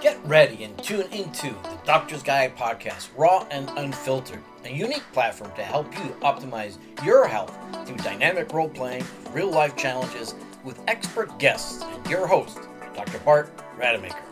Get ready and tune into the Doctor's Guide podcast, raw and unfiltered, a unique platform to help you optimize your health through dynamic role playing, real life challenges with expert guests and your host, Dr. Bart Rademaker.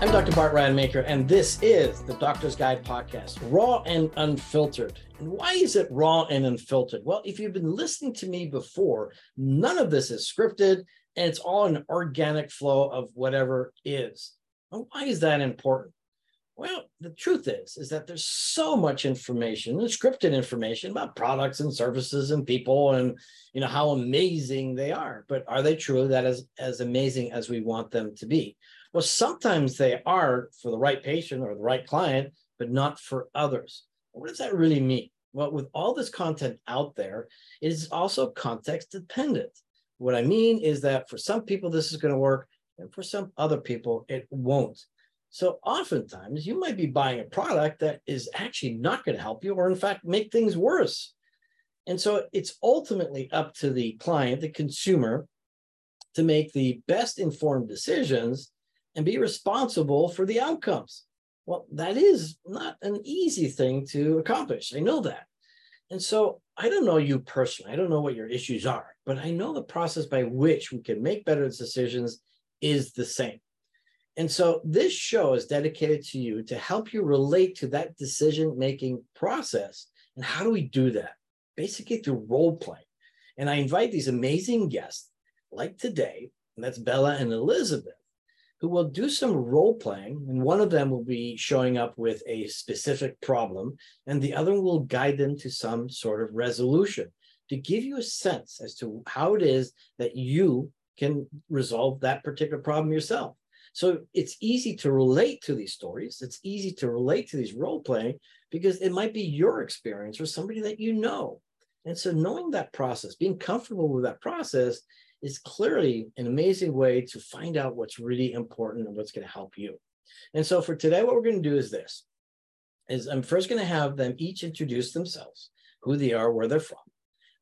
I'm Dr. Bart Rademaker, and this is the Doctor's Guide podcast, raw and unfiltered. And why is it raw and unfiltered? Well, if you've been listening to me before, none of this is scripted and it's all an organic flow of whatever is. Why is that important? Well, the truth is, is that there's so much information, scripted information about products and services and people and you know how amazing they are. But are they truly that as, as amazing as we want them to be? Well, sometimes they are for the right patient or the right client, but not for others. What does that really mean? Well, with all this content out there, it is also context dependent. What I mean is that for some people, this is going to work, and for some other people, it won't. So oftentimes you might be buying a product that is actually not going to help you, or in fact, make things worse. And so it's ultimately up to the client, the consumer, to make the best informed decisions and be responsible for the outcomes. Well, that is not an easy thing to accomplish. I know that. And so I don't know you personally. I don't know what your issues are, but I know the process by which we can make better decisions is the same. And so this show is dedicated to you to help you relate to that decision making process. And how do we do that? Basically through role play. And I invite these amazing guests, like today, and that's Bela and Elizabeth, who will do some role playing. And one of them will be showing up with a specific problem, and the other will guide them to some sort of resolution to give you a sense as to how it is that you can resolve that particular problem yourself. So it's easy to relate to these stories. It's easy to relate to these role playing because it might be your experience or somebody that you know. And so knowing that process, being comfortable with that process is clearly an amazing way to find out what's really important and what's going to help you. And so for today, what we're going to do is this, is I'm first going to have them each introduce themselves, who they are, where they're from.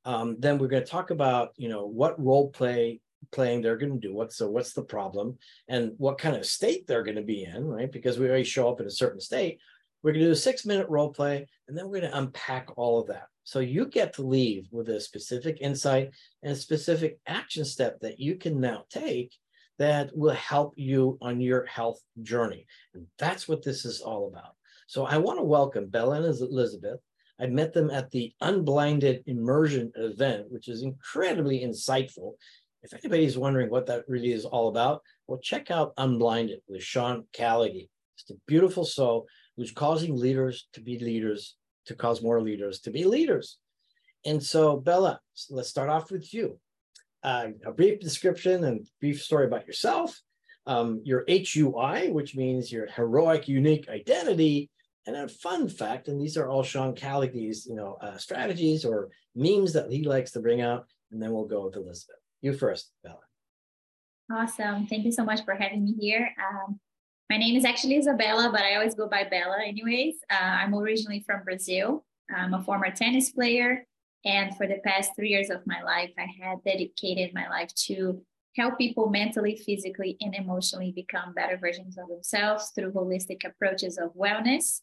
Um, then we're going to talk about, you know, what role play playing they're going to do what so what's the problem and what kind of state they're going to be in right because we already show up in a certain state we're going to do a six minute role play and then we're going to unpack all of that. So you get to leave with a specific insight and a specific action step that you can now take that will help you on your health journey. And that's what this is all about. So i want to welcome bela and elizabeth. I met them at the Unblinded Immersion event, which is incredibly insightful. If anybody's wondering what that really is all about, well, check out Unblinded with Sean Callagy. It's a beautiful soul who's causing leaders to be leaders, to cause more leaders to be leaders. And so, Bela, let's start off with you. Uh, a brief description and brief story about yourself, um, your HUI, which means your heroic, unique identity, and a fun fact. And these are all Sean Callagy's, you know, uh, strategies or memes that he likes to bring out. And then we'll go with Elizabeth. You first, Bela. Awesome. Thank you so much for having me here. Um, my name is actually Isabella, but I always go by Bela anyways. Uh, I'm originally from Brazil. I'm a former tennis player. And for the past three years of my life, I had dedicated my life to help people mentally, physically, and emotionally become better versions of themselves through holistic approaches of wellness.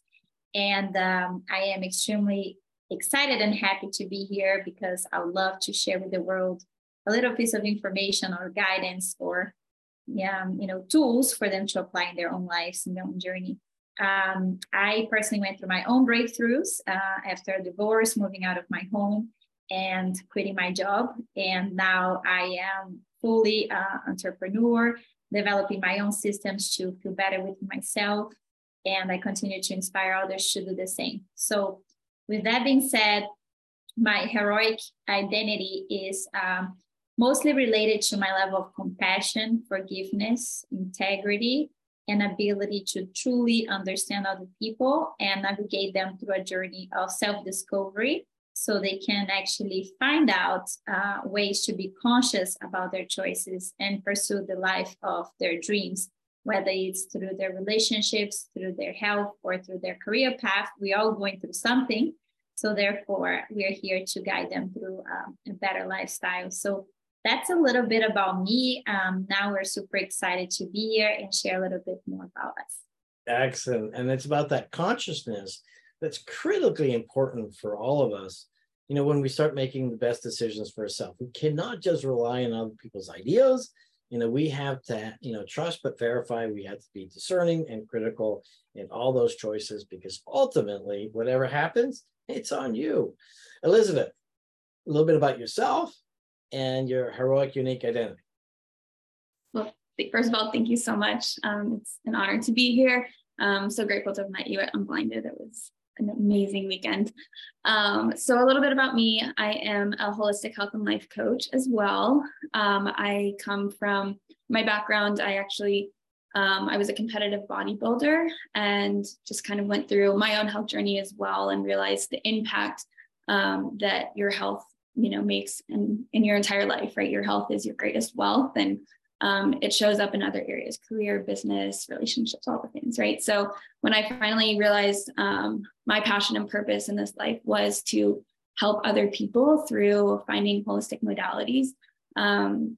And um, I am extremely excited and happy to be here because I love to share with the world a little piece of information or guidance or yeah, you know, tools for them to apply in their own lives and their own journey. Um, I personally went through my own breakthroughs uh, after a divorce, moving out of my home and quitting my job. And now I am fully uh, entrepreneur, developing my own systems to feel better with myself. And I continue to inspire others to do the same. So, with that being said, my heroic identity is um, mostly related to my level of compassion, forgiveness, integrity, and ability to truly understand other people and navigate them through a journey of self discovery so they can actually find out uh, ways to be conscious about their choices and pursue the life of their dreams, whether it's through their relationships, through their health, or through their career path. We're all going through something. So, therefore, we're here to guide them through um, a better lifestyle. So, that's a little bit about me. Um, now we're super excited to be here and share a little bit more about us. Excellent. And it's about that consciousness that's critically important for all of us. You know, when we start making the best decisions for ourselves, we cannot just rely on other people's ideas. You know, we have to, you know, trust but verify. We have to be discerning and critical in all those choices because ultimately, whatever happens, it's on you. Elizabeth, a little bit about yourself and your heroic, unique identity. Well, first of all, thank you so much. Um, it's an honor to be here. Um, so grateful to have met you at Unblinded. It was an amazing weekend. Um, so a little bit about me. I am a holistic health and life coach as well. Um, I come from my background. I actually um, I was a competitive bodybuilder and just kind of went through my own health journey as well and realized the impact um, that your health you know makes in in your entire life right? Your health is your greatest wealth and um, it shows up in other areas career business relationships all the things right? So when i finally realized um, my passion and purpose in this life was to help other people through finding holistic modalities um,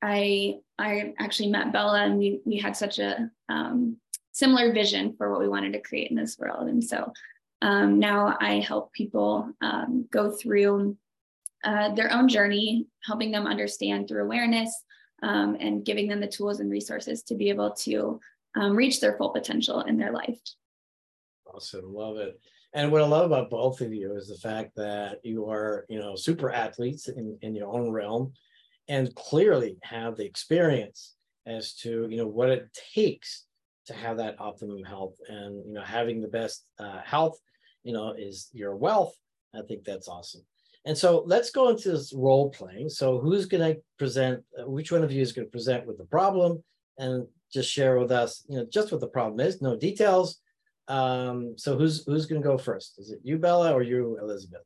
i i actually met bela and we we had such a um, similar vision for what we wanted to create in this world. And so um, now i help people um, go through uh, their own journey, helping them understand through awareness um, and giving them the tools and resources to be able to um, reach their full potential in their life. Awesome, love it. And what I love about both of you is the fact that you are, you know, super athletes in, in your own realm and clearly have the experience as to, you know, what it takes to have that optimum health and, you know, having the best uh, health, you know, is your wealth. I think that's awesome. And so let's go into this role playing. So who's going to present, uh, which one of you is going to present with the problem and just share with us, you know, just what the problem is, no details. Um, so who's who's going to go first? Is it you, Bela, or you, Elizabeth?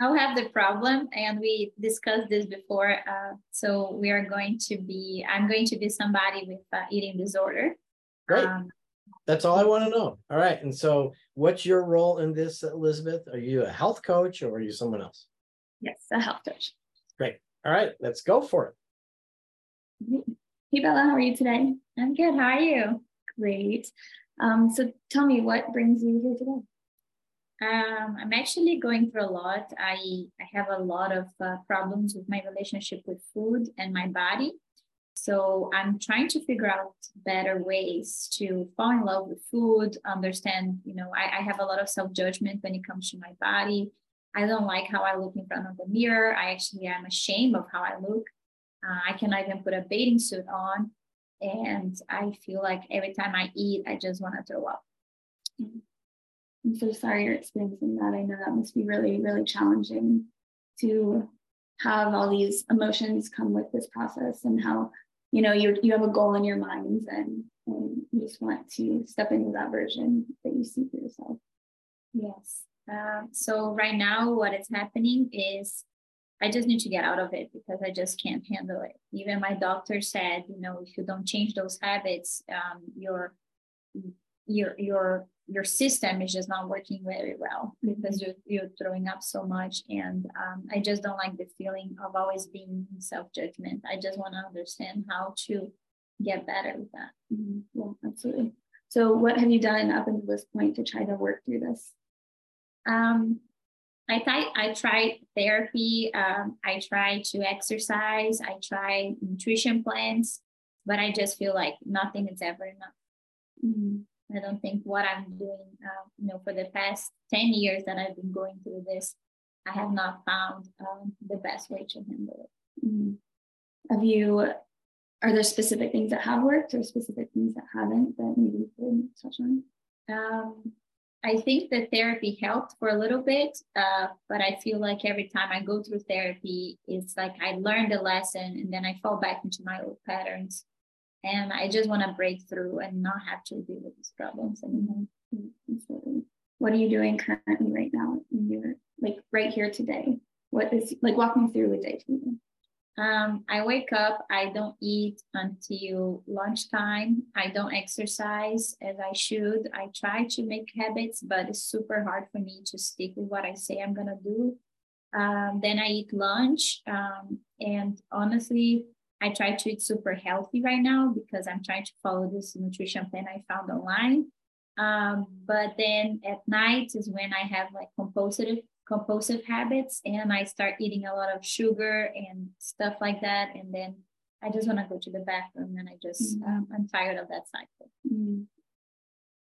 I'll have the problem, and we discussed this before. Uh, so we are going to be, I'm going to be somebody with uh, eating disorder. Great. Um, that's all I want to know. All right. And so, what's your role in this, Elizabeth? Are you a health coach or are you someone else? Yes, a health coach. Great. All right. Let's go for it. Hey, Bela, how are you today? I'm good. How are you? Great. Um, so, tell me what brings you here today? Um, I'm actually going through a lot. I, I have a lot of uh, problems with my relationship with food and my body. So I'm trying to figure out better ways to fall in love with food, understand, you know, I, I have a lot of self-judgment when it comes to my body. I don't like how I look in front of the mirror. I actually am ashamed of how I look. Uh, I cannot even put a bathing suit on. And I feel like every time I eat, I just want to throw up. I'm so sorry you're experiencing that. I know that must be really, really challenging to have all these emotions come with this process and how you know you you have a goal in your mind and, and you just want to step into that version that you see for yourself. Yes. Um, so right now what is happening is i just need to get out of it because i just can't handle it. Even my doctor said you know if you don't change those habits um, your your your your system is just not working very well because you're, you're throwing up so much. And um, i just don't like the feeling of always being self-judgment. I just want to understand how to get better with that. Mm-hmm. yeah absolutely. So what have you done up until this point to try to work through this? Um, I, th- I tried therapy um, i tried to exercise i tried nutrition plans but i just feel like nothing is ever enough. Mm-hmm. I don't think what I'm doing, uh, you know, for the past 10 years that I've been going through this, I have not found um, the best way to handle it. Mm-hmm. Have you, are there specific things that have worked or specific things that haven't that maybe you could touch on? Um, I think the therapy helped for a little bit, uh, but I feel like every time I go through therapy, it's like I learned a lesson and then I fall back into my old patterns and I just want to break through and not have to deal with these problems anymore. What are you doing currently right now in your like right here today? What is like walk me through a day for you? Um, I wake up, I don't eat until lunchtime. I don't exercise as I should. I try to make habits, but it's super hard for me to stick with what I say I'm gonna do. Um, then I eat lunch. Um, and honestly, I try to eat super healthy right now because I'm trying to follow this nutrition plan I found online. Um, but then at night is when I have like compulsive compulsive habits and I start eating a lot of sugar and stuff like that. And then I just want to go to the bathroom and I just, mm-hmm. um, I'm tired of that cycle. Mm-hmm.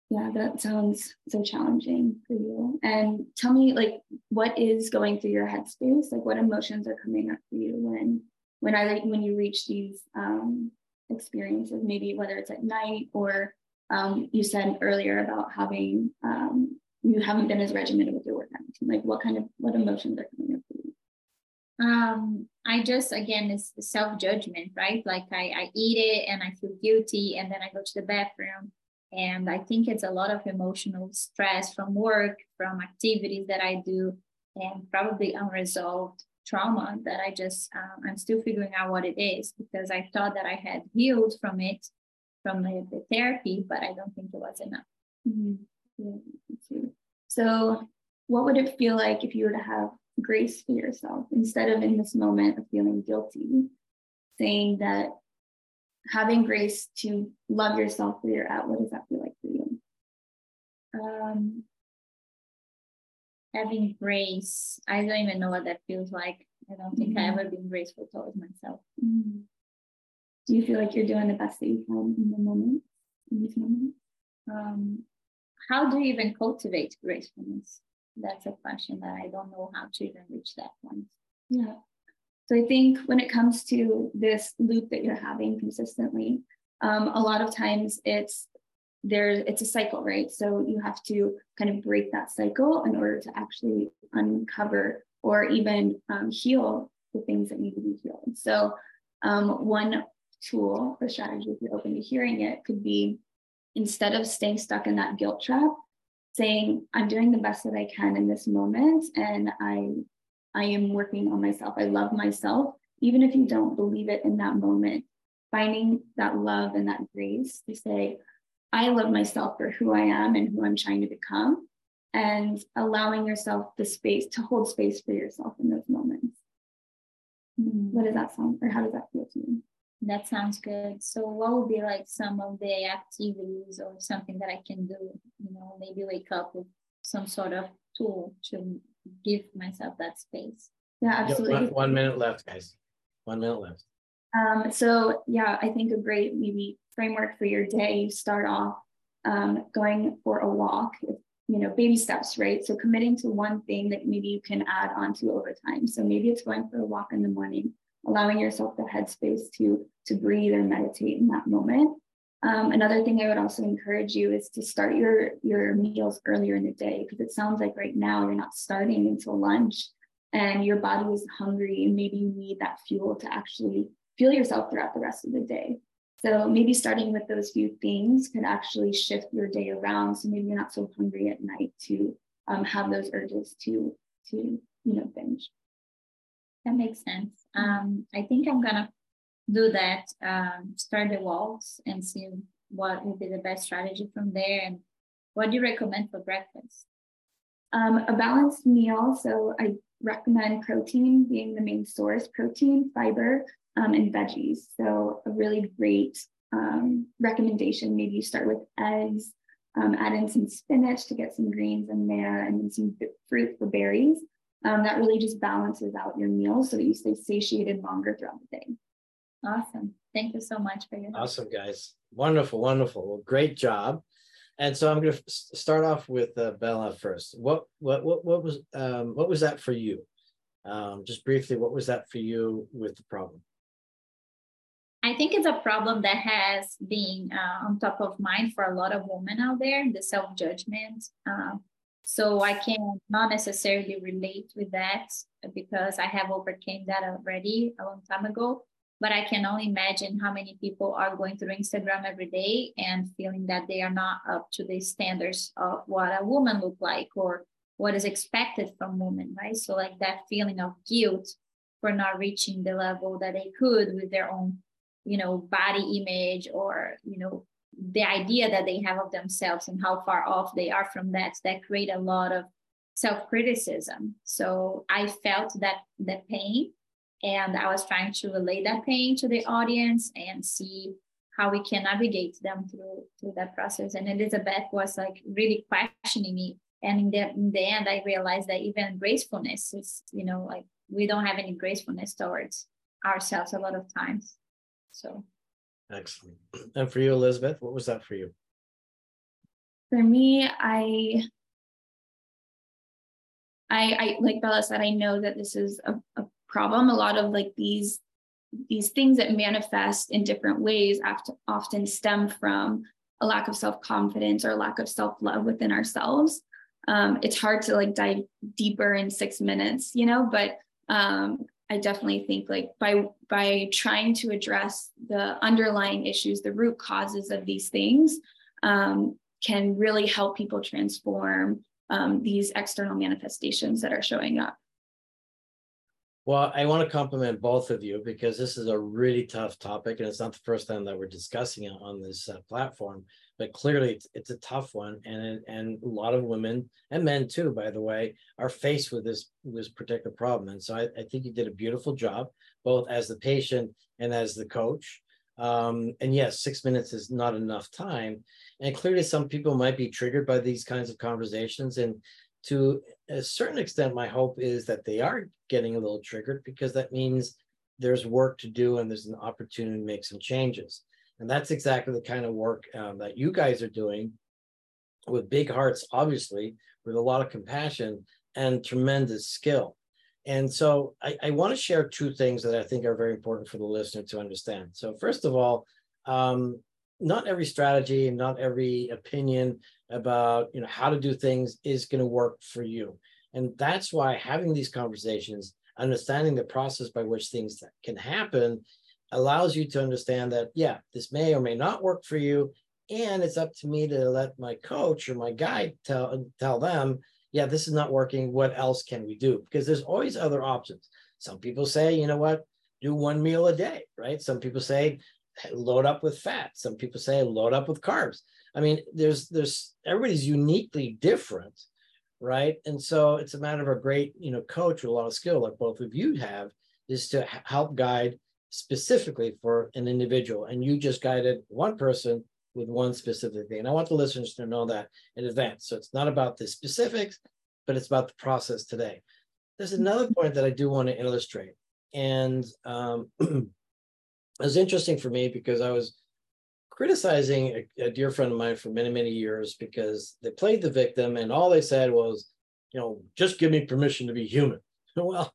Yeah, that sounds so challenging for you. And tell me, like, what is going through your headspace? Like, what emotions are coming up for you when, when I, when you reach these um, experiences? Maybe whether it's at night or um, you said earlier about having um, you haven't been as regimented with your workout routine. Like, what kind of what emotions are coming up for you? Um, I just again it's self judgment, right? Like I, I eat it and I feel guilty, and then I go to the bathroom and I think it's a lot of emotional stress from work, from activities that I do, and probably unresolved trauma that I just, um, I'm still figuring out what it is because I thought that I had healed from it, from the, the therapy, but I don't think it was enough. Mm-hmm. Yeah, so, what would it feel like if you were to have grace for yourself instead of in this moment of feeling guilty, saying that having grace to love yourself where you're at, what does that feel like for you? Um, having grace, I don't even know what that feels like. I don't think mm-hmm. I've ever been graceful towards myself. Mm-hmm. Do you feel like you're doing the best that you can in the moment, in this moment? Um, how do you even cultivate gracefulness? That's a question that I don't know how to even reach that point. Yeah. So I think when it comes to this loop that you're having consistently, um, a lot of times it's there it's a cycle, right? So you have to kind of break that cycle in order to actually uncover or even um, heal the things that need to be healed. So um, one tool or strategy, if you're open to hearing it, could be instead of staying stuck in that guilt trap, saying, I'm doing the best that I can in this moment and I I am working on myself. I love myself, even if you don't believe it in that moment. Finding that love and that grace to say, I love myself for who I am and who I'm trying to become, and allowing yourself the space to hold space for yourself in those moments. Mm. What does that sound, or how does that feel to you? That sounds good. So, what would be like some of the activities or something that I can do? You know, maybe wake up with some sort of tool to give myself that space. Yeah, absolutely. One, one minute left, guys. One minute left. Um, so yeah, I think a great maybe framework for your day. You start off um, going for a walk. You know, baby steps, right? So committing to one thing that maybe you can add on to over time. So maybe it's going for a walk in the morning, allowing yourself the headspace to to breathe or meditate in that moment. Um, another thing I would also encourage you is to start your your meals earlier in the day because it sounds like right now you're not starting until lunch and your body is hungry and maybe you need that fuel to actually fuel yourself throughout the rest of the day. So maybe starting with those few things could actually shift your day around. So maybe you're not so hungry at night to um, have those urges to to you know binge. That makes sense. Um, I think I'm gonna do that, um, start the walks and see what would be the best strategy from there. And what do you recommend for breakfast? Um, a balanced meal. So I recommend protein being the main source, protein, fiber, um, and veggies. So a really great um, recommendation. Maybe you start with eggs, um, add in some spinach to get some greens in there, and then some fruit for berries. Um, that really just balances out your meal so that you stay satiated longer throughout the day. Awesome. Thank you so much for your help. Awesome, guys. Wonderful, wonderful. Well, great job. And so I'm going to start off with uh, Bela first. What what what what was um, what was that for you? Um, just briefly, what was that for you with the problem? I think it's a problem that has been uh, on top of mind for a lot of women out there, the self judgment. Uh, so I can not necessarily relate with that because I have overcame that already a long time ago but I can only imagine how many people are going through Instagram every day and feeling that they are not up to the standards of what a woman look like or what is expected from women, right? So like that feeling of guilt for not reaching the level that they could with their own, you know, body image or, you know, the idea that they have of themselves and how far off they are from that, that create a lot of self-criticism. So I felt that the pain and I was trying to relay that pain to the audience and see how we can navigate them through through that process. And Elizabeth was like really questioning me. And in the, in the end, I realized that even gracefulness is, you know, like we don't have any gracefulness towards ourselves a lot of times. So excellent. And for you, Elizabeth, what was that for you? For me, I I, I like Bela said, I know that this is a, a problem. A lot of like these these things that manifest in different ways often stem from a lack of self-confidence or a lack of self-love within ourselves um, it's hard to like dive deeper in six minutes you know but um, i definitely think like by by trying to address the underlying issues the root causes of these things um, can really help people transform um, these external manifestations that are showing up well, I want to compliment both of you because this is a really tough topic, and it's not the first time that we're discussing it on this uh, platform. But clearly, it's, it's, a tough one, and and a lot of women and men too, by the way, are faced with this this particular problem. And so I, I think you did a beautiful job, both as the patient and as the coach. Um, and yes, six minutes is not enough time, and clearly, some people might be triggered by these kinds of conversations, and to a certain extent, my hope is that they are getting a little triggered because that means there's work to do and there's an opportunity to make some changes. And that's exactly the kind of work um, that you guys are doing with big hearts, obviously, with a lot of compassion and tremendous skill. And so I, I want to share two things that I think are very important for the listener to understand. So, first of all, um, not every strategy and not every opinion about you know how to do things is going to work for you. And that's why having these conversations understanding the process by which things can happen allows you to understand that yeah this may or may not work for you. And it's up to me to let my coach or my guide tell tell them yeah this is not working. What else can we do? Because there's always other options. Some people say you know what? Do one meal a day right? Some people say load up with fat. Some people say load up with carbs. I mean, there's there's everybody's uniquely different, right? And so it's a matter of a great, you know, coach with a lot of skill, like both of you have, is to help guide specifically for an individual. And you just guided one person with one specific thing. And I want the listeners to know that in advance. So it's not about the specifics, but it's about the process today. There's another point that I do want to illustrate. And um, it was interesting for me because I was criticizing a, a, dear friend of mine for many, many years because they played the victim and all they said was, you know, just give me permission to be human. well,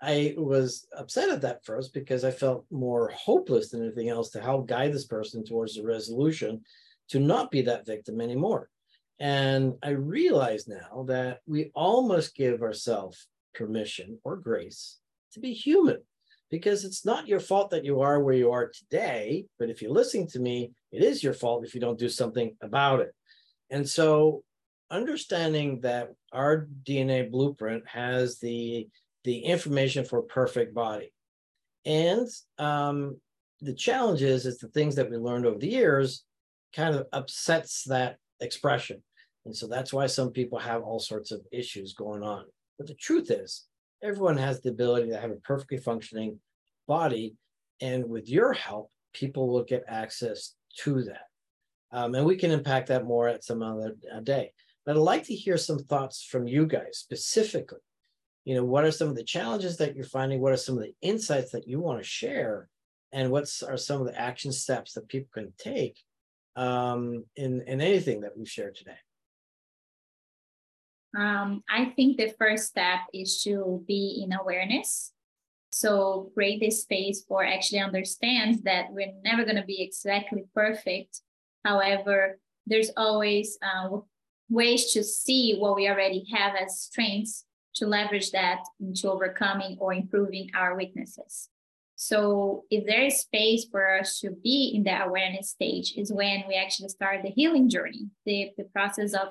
I was upset at that first because I felt more hopeless than anything else to help guide this person towards the resolution to not be that victim anymore. And I realize now that we all must give ourselves permission or grace to be human because it's not your fault that you are where you are today. But if you're listening to me, it is your fault if you don't do something about it. And so, understanding that our DNA blueprint has the the information for a perfect body, and um, the challenge is is the things that we learned over the years kind of upsets that expression, and so that's why some people have all sorts of issues going on. But the truth is, everyone has the ability to have a perfectly functioning body. And with your help, people will get access to that. Um, and we can impact that more at some other uh, day. But I'd like to hear some thoughts from you guys specifically. You know, what are some of the challenges that you're finding? What are some of the insights that you want to share? And what are some of the action steps that people can take um, in, in anything that we've shared today? Um, I think the first step is to be in awareness. So create this space for actually understands that we're never going to be exactly perfect. However, there's always uh, ways to see what we already have as strengths to leverage that into overcoming or improving our weaknesses. So if there is space for us to be in the awareness stage is when we actually start the healing journey, the, the process of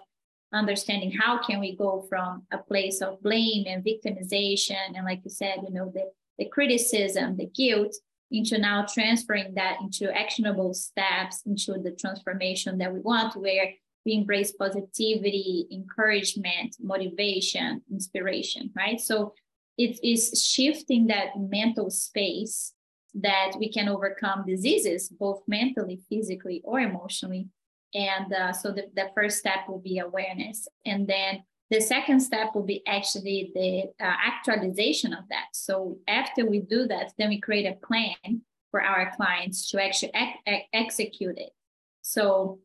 understanding how can we go from a place of blame and victimization and like you said you know the, the criticism the guilt into now transferring that into actionable steps into the transformation that we want where we embrace positivity, encouragement, motivation, inspiration, right? So it is shifting that mental space that we can overcome diseases, both mentally, physically, or emotionally. And uh, so the, the first step will be awareness. And then the second step will be actually the uh, actualization of that. So after we do that, then we create a plan for our clients to actually ex- execute it. So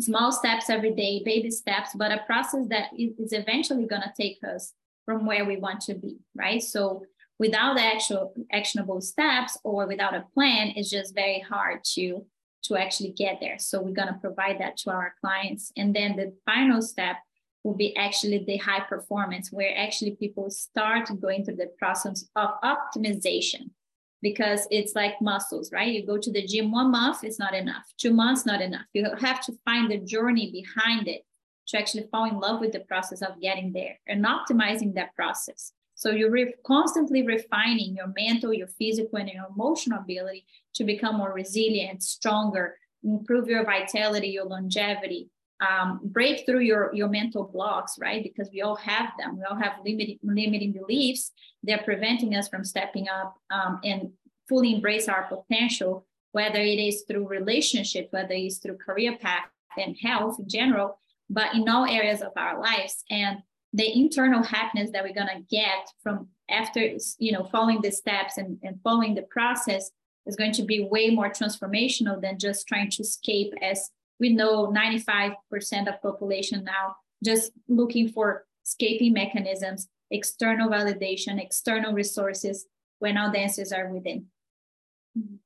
small steps every day, baby steps, but a process that is eventually going to take us from where we want to be, right? So without actual actionable steps or without a plan, it's just very hard to to actually get there. So we're going to provide that to our clients. And then the final step will be actually the high performance, where actually people start going through the process of optimization because it's like muscles, right? You go to the gym one month, it's not enough. Two months, not enough. You have to find the journey behind it to actually fall in love with the process of getting there and optimizing that process. So you're re- constantly refining your mental, your physical, and your emotional ability to become more resilient, stronger, improve your vitality, your longevity, um, break through your, your mental blocks, right? Because we all have them. We all have limiting, limiting beliefs. They're preventing us from stepping up um, and fully embrace our potential, whether it is through relationship, whether it's through career path and health in general, but in all areas of our lives. And the internal happiness that we're gonna get from after you know following the steps and, and following the process is going to be way more transformational than just trying to escape as we know 95% of population now just looking for escaping mechanisms external validation external resources when all the answers are within mm-hmm.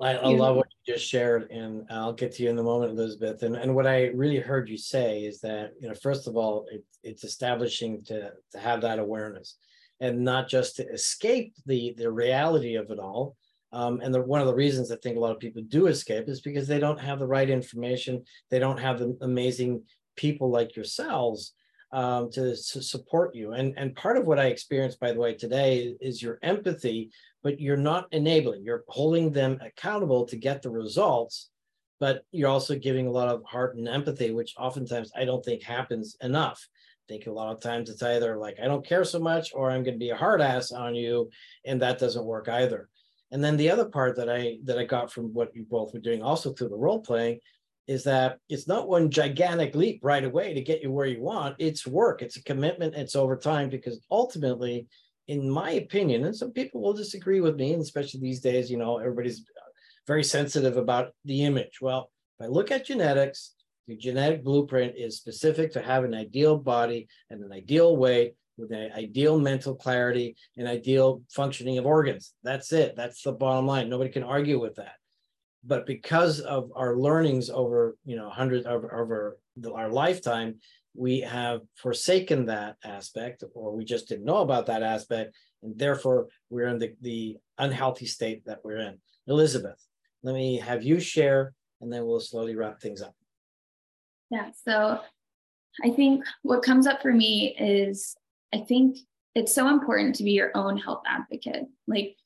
I, I love what you just shared, and I'll get to you in a moment, Elizabeth. And, and what I really heard you say is that, you know, first of all, it, it's establishing to, to have that awareness and not just to escape the, the reality of it all. Um, and the, one of the reasons I think a lot of people do escape is because they don't have the right information. They don't have the amazing people like yourselves um, to, to support you. And, and part of what I experienced, by the way, today is your empathy but you're not enabling. You're holding them accountable to get the results, but you're also giving a lot of heart and empathy, which oftentimes I don't think happens enough. I think a lot of times it's either like I don't care so much, or I'm going to be a hard ass on you, and that doesn't work either. And then the other part that I that I got from what you both were doing, also through the role playing, is that it's not one gigantic leap right away to get you where you want. It's work. It's a commitment. It's over time because ultimately in my opinion, and some people will disagree with me, and especially these days, you know, everybody's very sensitive about the image. Well, if I look at genetics, the genetic blueprint is specific to have an ideal body and an ideal weight with an ideal mental clarity and ideal functioning of organs. That's it. That's the bottom line. Nobody can argue with that. But because of our learnings over, you know, hundreds over, over our lifetime, we have forsaken that aspect or we just didn't know about that aspect and therefore we're in the, the unhealthy state that we're in. Elizabeth let me have you share and then we'll slowly wrap things up. Yeah so i think what comes up for me is i think it's so important to be your own health advocate. Like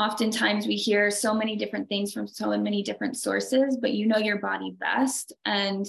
oftentimes we hear so many different things from so many different sources but you know your body best. And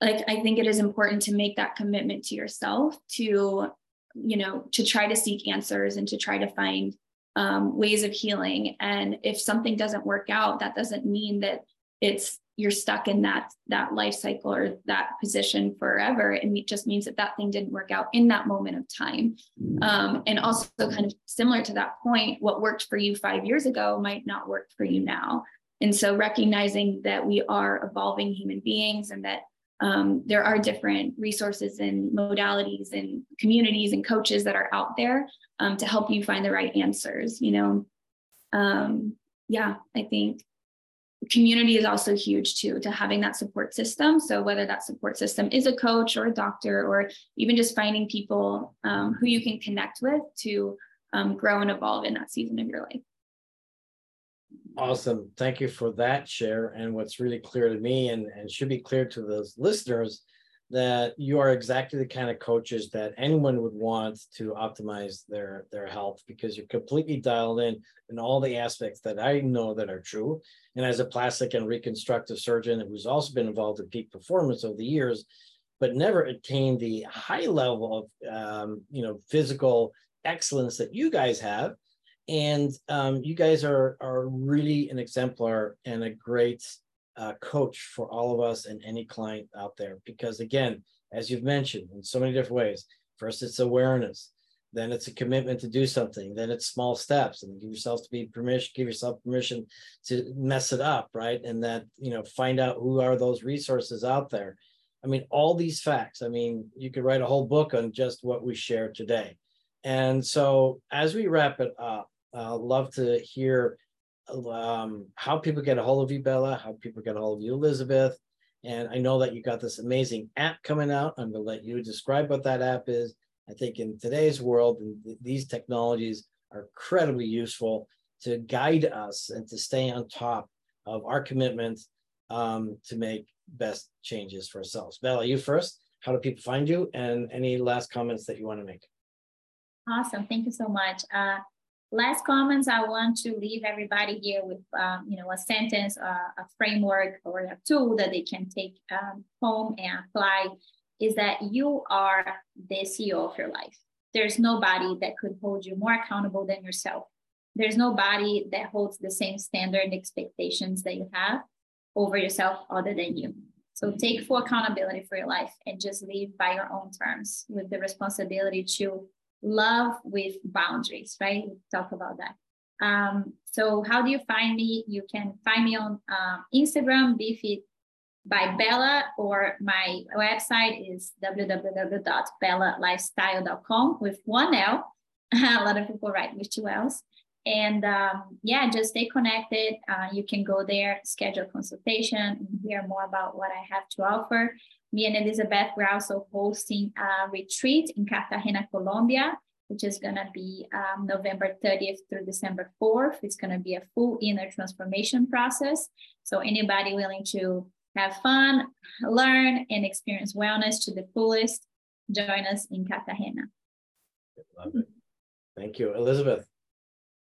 like i think it is important to make that commitment to yourself to you know to try to seek answers and to try to find um, ways of healing. And if something doesn't work out that doesn't mean that it's you're stuck in that that life cycle or that position forever And it just means that that thing didn't work out in that moment of time. Um, and also kind of similar to that point what worked for you five years ago might not work for you now. And so recognizing that we are evolving human beings and that um, there are different resources and modalities and communities and coaches that are out there um, to help you find the right answers you know? Um, yeah i think community is also huge too to having that support system so whether that support system is a coach or a doctor or even just finding people um, who you can connect with to um, grow and evolve in that season of your life Awesome. Thank you for that share. And what's really clear to me and, and should be clear to those listeners that you are exactly the kind of coaches that anyone would want to optimize their their health because you're completely dialed in in all the aspects that I know that are true. And as a plastic and reconstructive surgeon who's also been involved in peak performance over the years, but never attained the high level of um, you know physical excellence that you guys have. And um, you guys are are really an exemplar and a great uh, coach for all of us and any client out there. Because again, as you've mentioned in so many different ways, first it's awareness, then it's a commitment to do something, then it's small steps, and give yourself to be permission, give yourself permission to mess it up, right? And that you know, find out who are those resources out there. I mean, all these facts. I mean, you could write a whole book on just what we share today. And so, as we wrap it up, I'd love to hear um, how people get a hold of you, Bela, how people get a hold of you, Elizabeth. And I know that you got this amazing app coming out. I'm going to let you describe what that app is. I think in today's world, these technologies are incredibly useful to guide us and to stay on top of our commitment um, to make best changes for ourselves. Bela, you first. How do people find you? And any last comments that you want to make? Awesome. Thank you so much. Uh, last comments i want to leave everybody here with um, you know a sentence uh, a framework or a tool that they can take um, home and apply is that you are the ceo of your life. There's nobody that could hold you more accountable than yourself. There's nobody that holds the same standard expectations that you have over yourself other than you. So take full accountability for your life and just live by your own terms with the responsibility to love with boundaries, right? We talk about that. Um, so how do you find me? You can find me on uh, Instagram, BeFit by Bela, or my website is www.belalifestyle.com with one L. A lot of people write with two L's. And um, yeah, just stay connected. Uh, you can go there, schedule consultation, and hear more about what I have to offer me and Elizabeth, we're also hosting a retreat in Cartagena, Colombia, which is going to be um, November 30th through December 4th. It's going to be a full inner transformation process. So, anybody willing to have fun, learn, and experience wellness to the fullest, join us in Cartagena. Love it. Thank you, Elizabeth.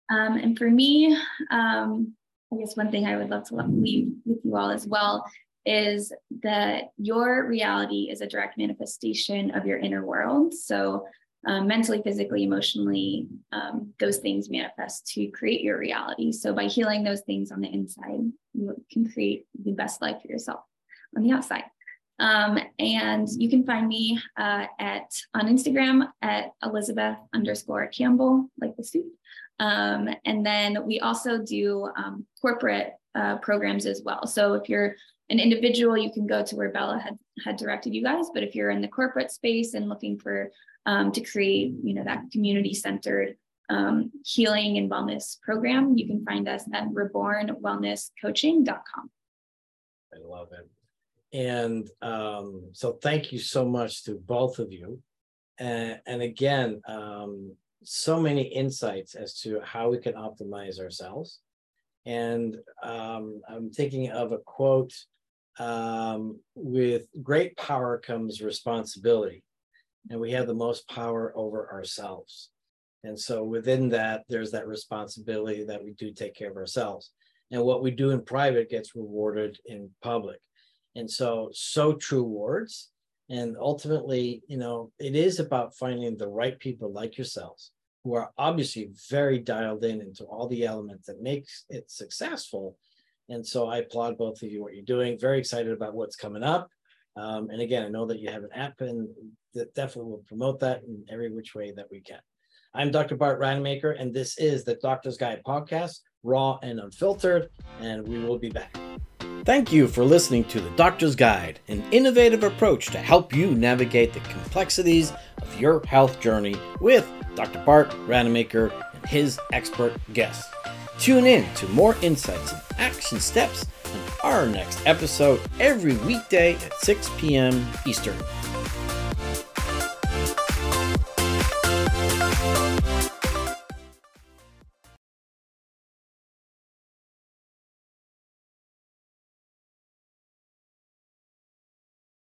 Um, and for me, um, I guess one thing I would love to leave with you all as well is that your reality is a direct manifestation of your inner world. So, um, mentally, physically, emotionally, um, those things manifest to create your reality. So, by healing those things on the inside, you can create the best life for yourself on the outside. Um, and you can find me uh, at on Instagram at Elizabeth underscore Campbell, like the soup. Um, and then we also do um, corporate uh, programs as well. So if you're an individual, you can go to where Bela had, had directed you guys. But if you're in the corporate space and looking for um, to create, you know, that community centered um, healing and wellness program, you can find us at rebornwellnesscoaching.com. I love it. And um, so thank you so much to both of you. And, and again, um, so many insights as to how we can optimize ourselves. And um, I'm thinking of a quote um, with great power comes responsibility, and we have the most power over ourselves. And so within that, there's that responsibility that we do take care of ourselves. And what we do in private gets rewarded in public. And so, so true words. And ultimately, you know, it is about finding the right people like yourselves who are obviously very dialed in into all the elements that makes it successful and so I applaud both of you what you're doing. Very excited about what's coming up. Um, and again, I know that you have an app and that definitely will promote that in every which way that we can. I'm Dr. Bart Rademaker, and this is the Doctor's Guide podcast, raw and unfiltered, and we will be back. Thank you for listening to The Doctor's Guide, an innovative approach to help you navigate the complexities of your health journey with Dr. Bart Rademaker and his expert guests. Tune in to more insights and action steps on our next episode every weekday at 6 p.m. Eastern.